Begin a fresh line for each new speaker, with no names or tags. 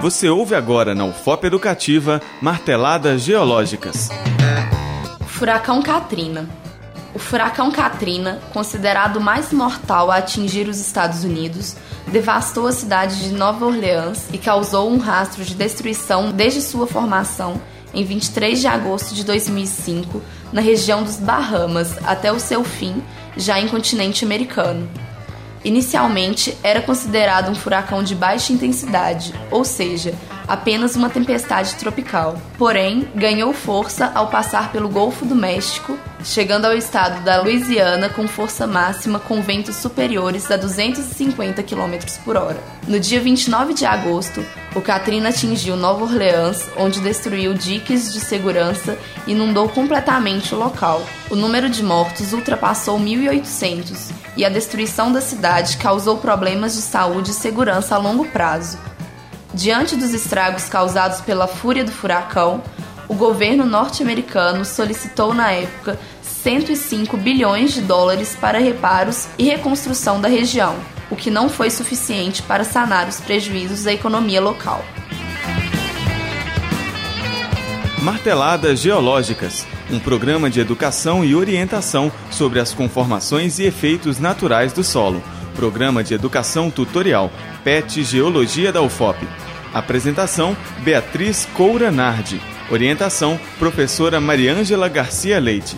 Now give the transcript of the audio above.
Você ouve agora na UFOP Educativa Marteladas Geológicas.
Furacão Katrina. O furacão Katrina, considerado o mais mortal a atingir os Estados Unidos, devastou a cidade de Nova Orleans e causou um rastro de destruição desde sua formação em 23 de agosto de 2005 na região dos Bahamas até o seu fim já em continente americano. Inicialmente era considerado um furacão de baixa intensidade, ou seja, apenas uma tempestade tropical. Porém, ganhou força ao passar pelo Golfo do México, chegando ao estado da Louisiana com força máxima com ventos superiores a 250 km por hora. No dia 29 de agosto, o Katrina atingiu Nova Orleans, onde destruiu diques de segurança e inundou completamente o local. O número de mortos ultrapassou 1.800 e a destruição da cidade causou problemas de saúde e segurança a longo prazo. Diante dos estragos causados pela fúria do furacão, o governo norte-americano solicitou na época 105 bilhões de dólares para reparos e reconstrução da região, o que não foi suficiente para sanar os prejuízos à economia local.
Marteladas Geológicas um programa de educação e orientação sobre as conformações e efeitos naturais do solo. Programa de Educação Tutorial, PET Geologia da UFOP. Apresentação: Beatriz Coura Nardi. Orientação: Professora Mariângela Garcia Leite.